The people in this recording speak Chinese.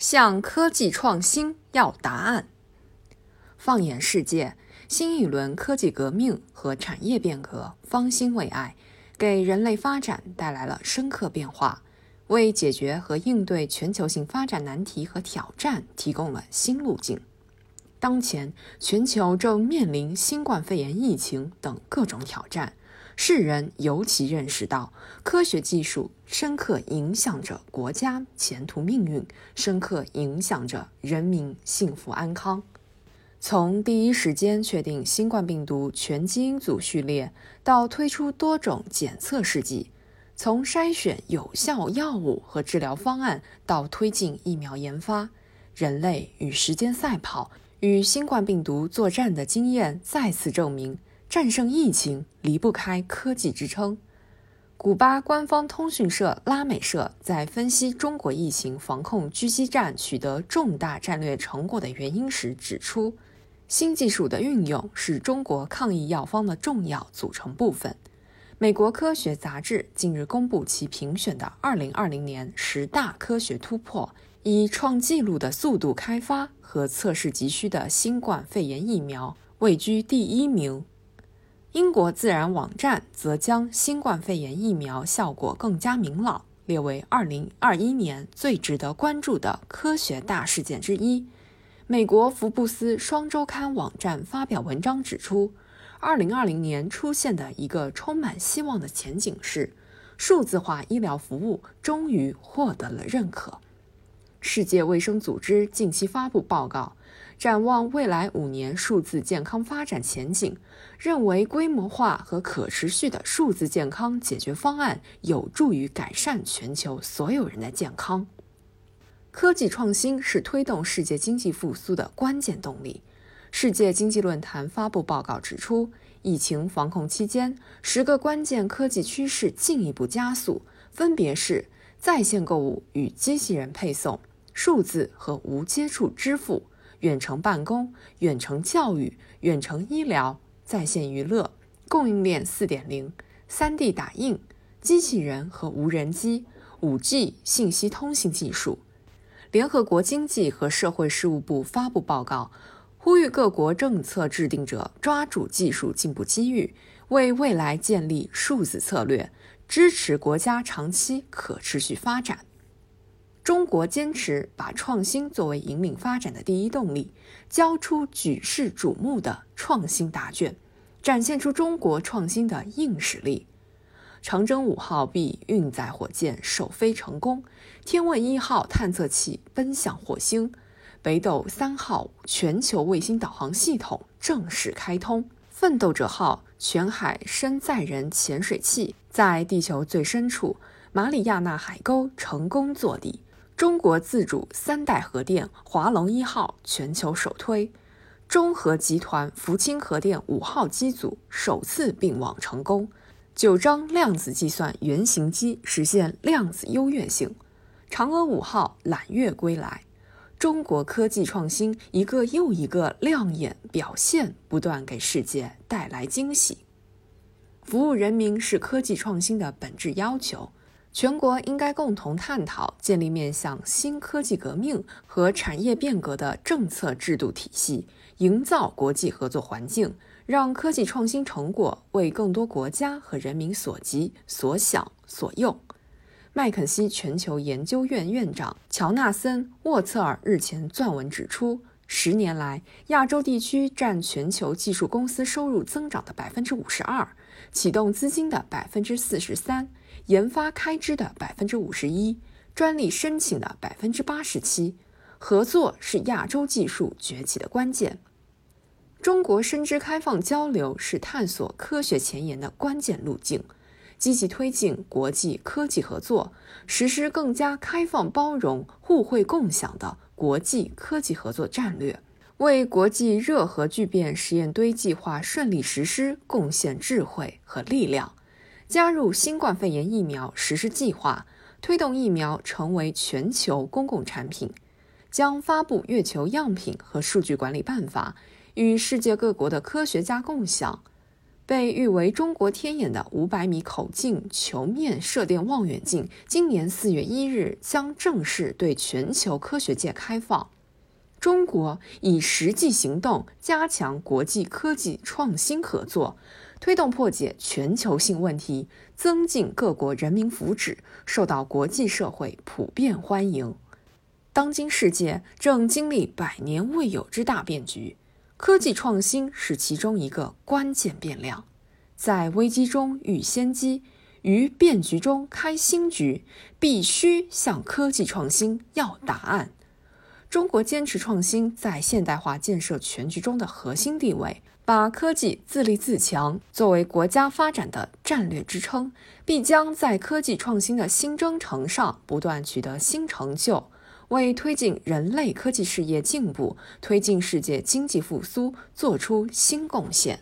向科技创新要答案。放眼世界，新一轮科技革命和产业变革方兴未艾，给人类发展带来了深刻变化，为解决和应对全球性发展难题和挑战提供了新路径。当前，全球正面临新冠肺炎疫情等各种挑战。世人尤其认识到，科学技术深刻影响着国家前途命运，深刻影响着人民幸福安康。从第一时间确定新冠病毒全基因组序列，到推出多种检测试剂；从筛选有效药物和治疗方案，到推进疫苗研发，人类与时间赛跑、与新冠病毒作战的经验再次证明。战胜疫情离不开科技支撑。古巴官方通讯社拉美社在分析中国疫情防控狙击战取得重大战略成果的原因时指出，新技术的运用是中国抗疫药方的重要组成部分。美国科学杂志近日公布其评选的2020年十大科学突破，以创纪录的速度开发和测试急需的新冠肺炎疫苗位居第一名。英国自然网站则将新冠肺炎疫苗效果更加明朗列为2021年最值得关注的科学大事件之一。美国福布斯双周刊网站发表文章指出，2020年出现的一个充满希望的前景是，数字化医疗服务终于获得了认可。世界卫生组织近期发布报告。展望未来五年数字健康发展前景，认为规模化和可持续的数字健康解决方案有助于改善全球所有人的健康。科技创新是推动世界经济复苏的关键动力。世界经济论坛发布报告指出，疫情防控期间，十个关键科技趋势进一步加速，分别是在线购物与机器人配送、数字和无接触支付。远程办公、远程教育、远程医疗、在线娱乐、供应链四点零、三 D 打印、机器人和无人机、五 G 信息通信技术。联合国经济和社会事务部发布报告，呼吁各国政策制定者抓住技术进步机遇，为未来建立数字策略，支持国家长期可持续发展。中国坚持把创新作为引领发展的第一动力，交出举世瞩目的创新答卷，展现出中国创新的硬实力。长征五号 B 运载火箭首飞成功，天问一号探测器奔向火星，北斗三号全球卫星导航系统正式开通，奋斗者号全海深载人潜水器在地球最深处马里亚纳海沟成功坐地。中国自主三代核电华龙一号全球首推，中核集团福清核电五号机组首次并网成功，九章量子计算原型机实现量子优越性，嫦娥五号揽月归来，中国科技创新一个又一个亮眼表现，不断给世界带来惊喜。服务人民是科技创新的本质要求。全国应该共同探讨建立面向新科技革命和产业变革的政策制度体系，营造国际合作环境，让科技创新成果为更多国家和人民所及、所想、所用。麦肯锡全球研究院院长乔纳森·沃策尔日前撰文指出，十年来，亚洲地区占全球技术公司收入增长的百分之五十二，启动资金的百分之四十三。研发开支的百分之五十一，专利申请的百分之八十七，合作是亚洲技术崛起的关键。中国深知开放交流是探索科学前沿的关键路径，积极推进国际科技合作，实施更加开放包容、互惠共享的国际科技合作战略，为国际热核聚变实验堆计划顺利实施贡献智慧和力量。加入新冠肺炎疫苗实施计划，推动疫苗成为全球公共产品，将发布月球样品和数据管理办法，与世界各国的科学家共享。被誉为中国天眼的五百米口径球面射电望远镜，今年四月一日将正式对全球科学界开放。中国以实际行动加强国际科技创新合作，推动破解全球性问题，增进各国人民福祉，受到国际社会普遍欢迎。当今世界正经历百年未有之大变局。科技创新是其中一个关键变量，在危机中遇先机，于变局中开新局，必须向科技创新要答案。中国坚持创新在现代化建设全局中的核心地位，把科技自立自强作为国家发展的战略支撑，必将在科技创新的新征程上不断取得新成就。为推进人类科技事业进步、推进世界经济复苏做出新贡献。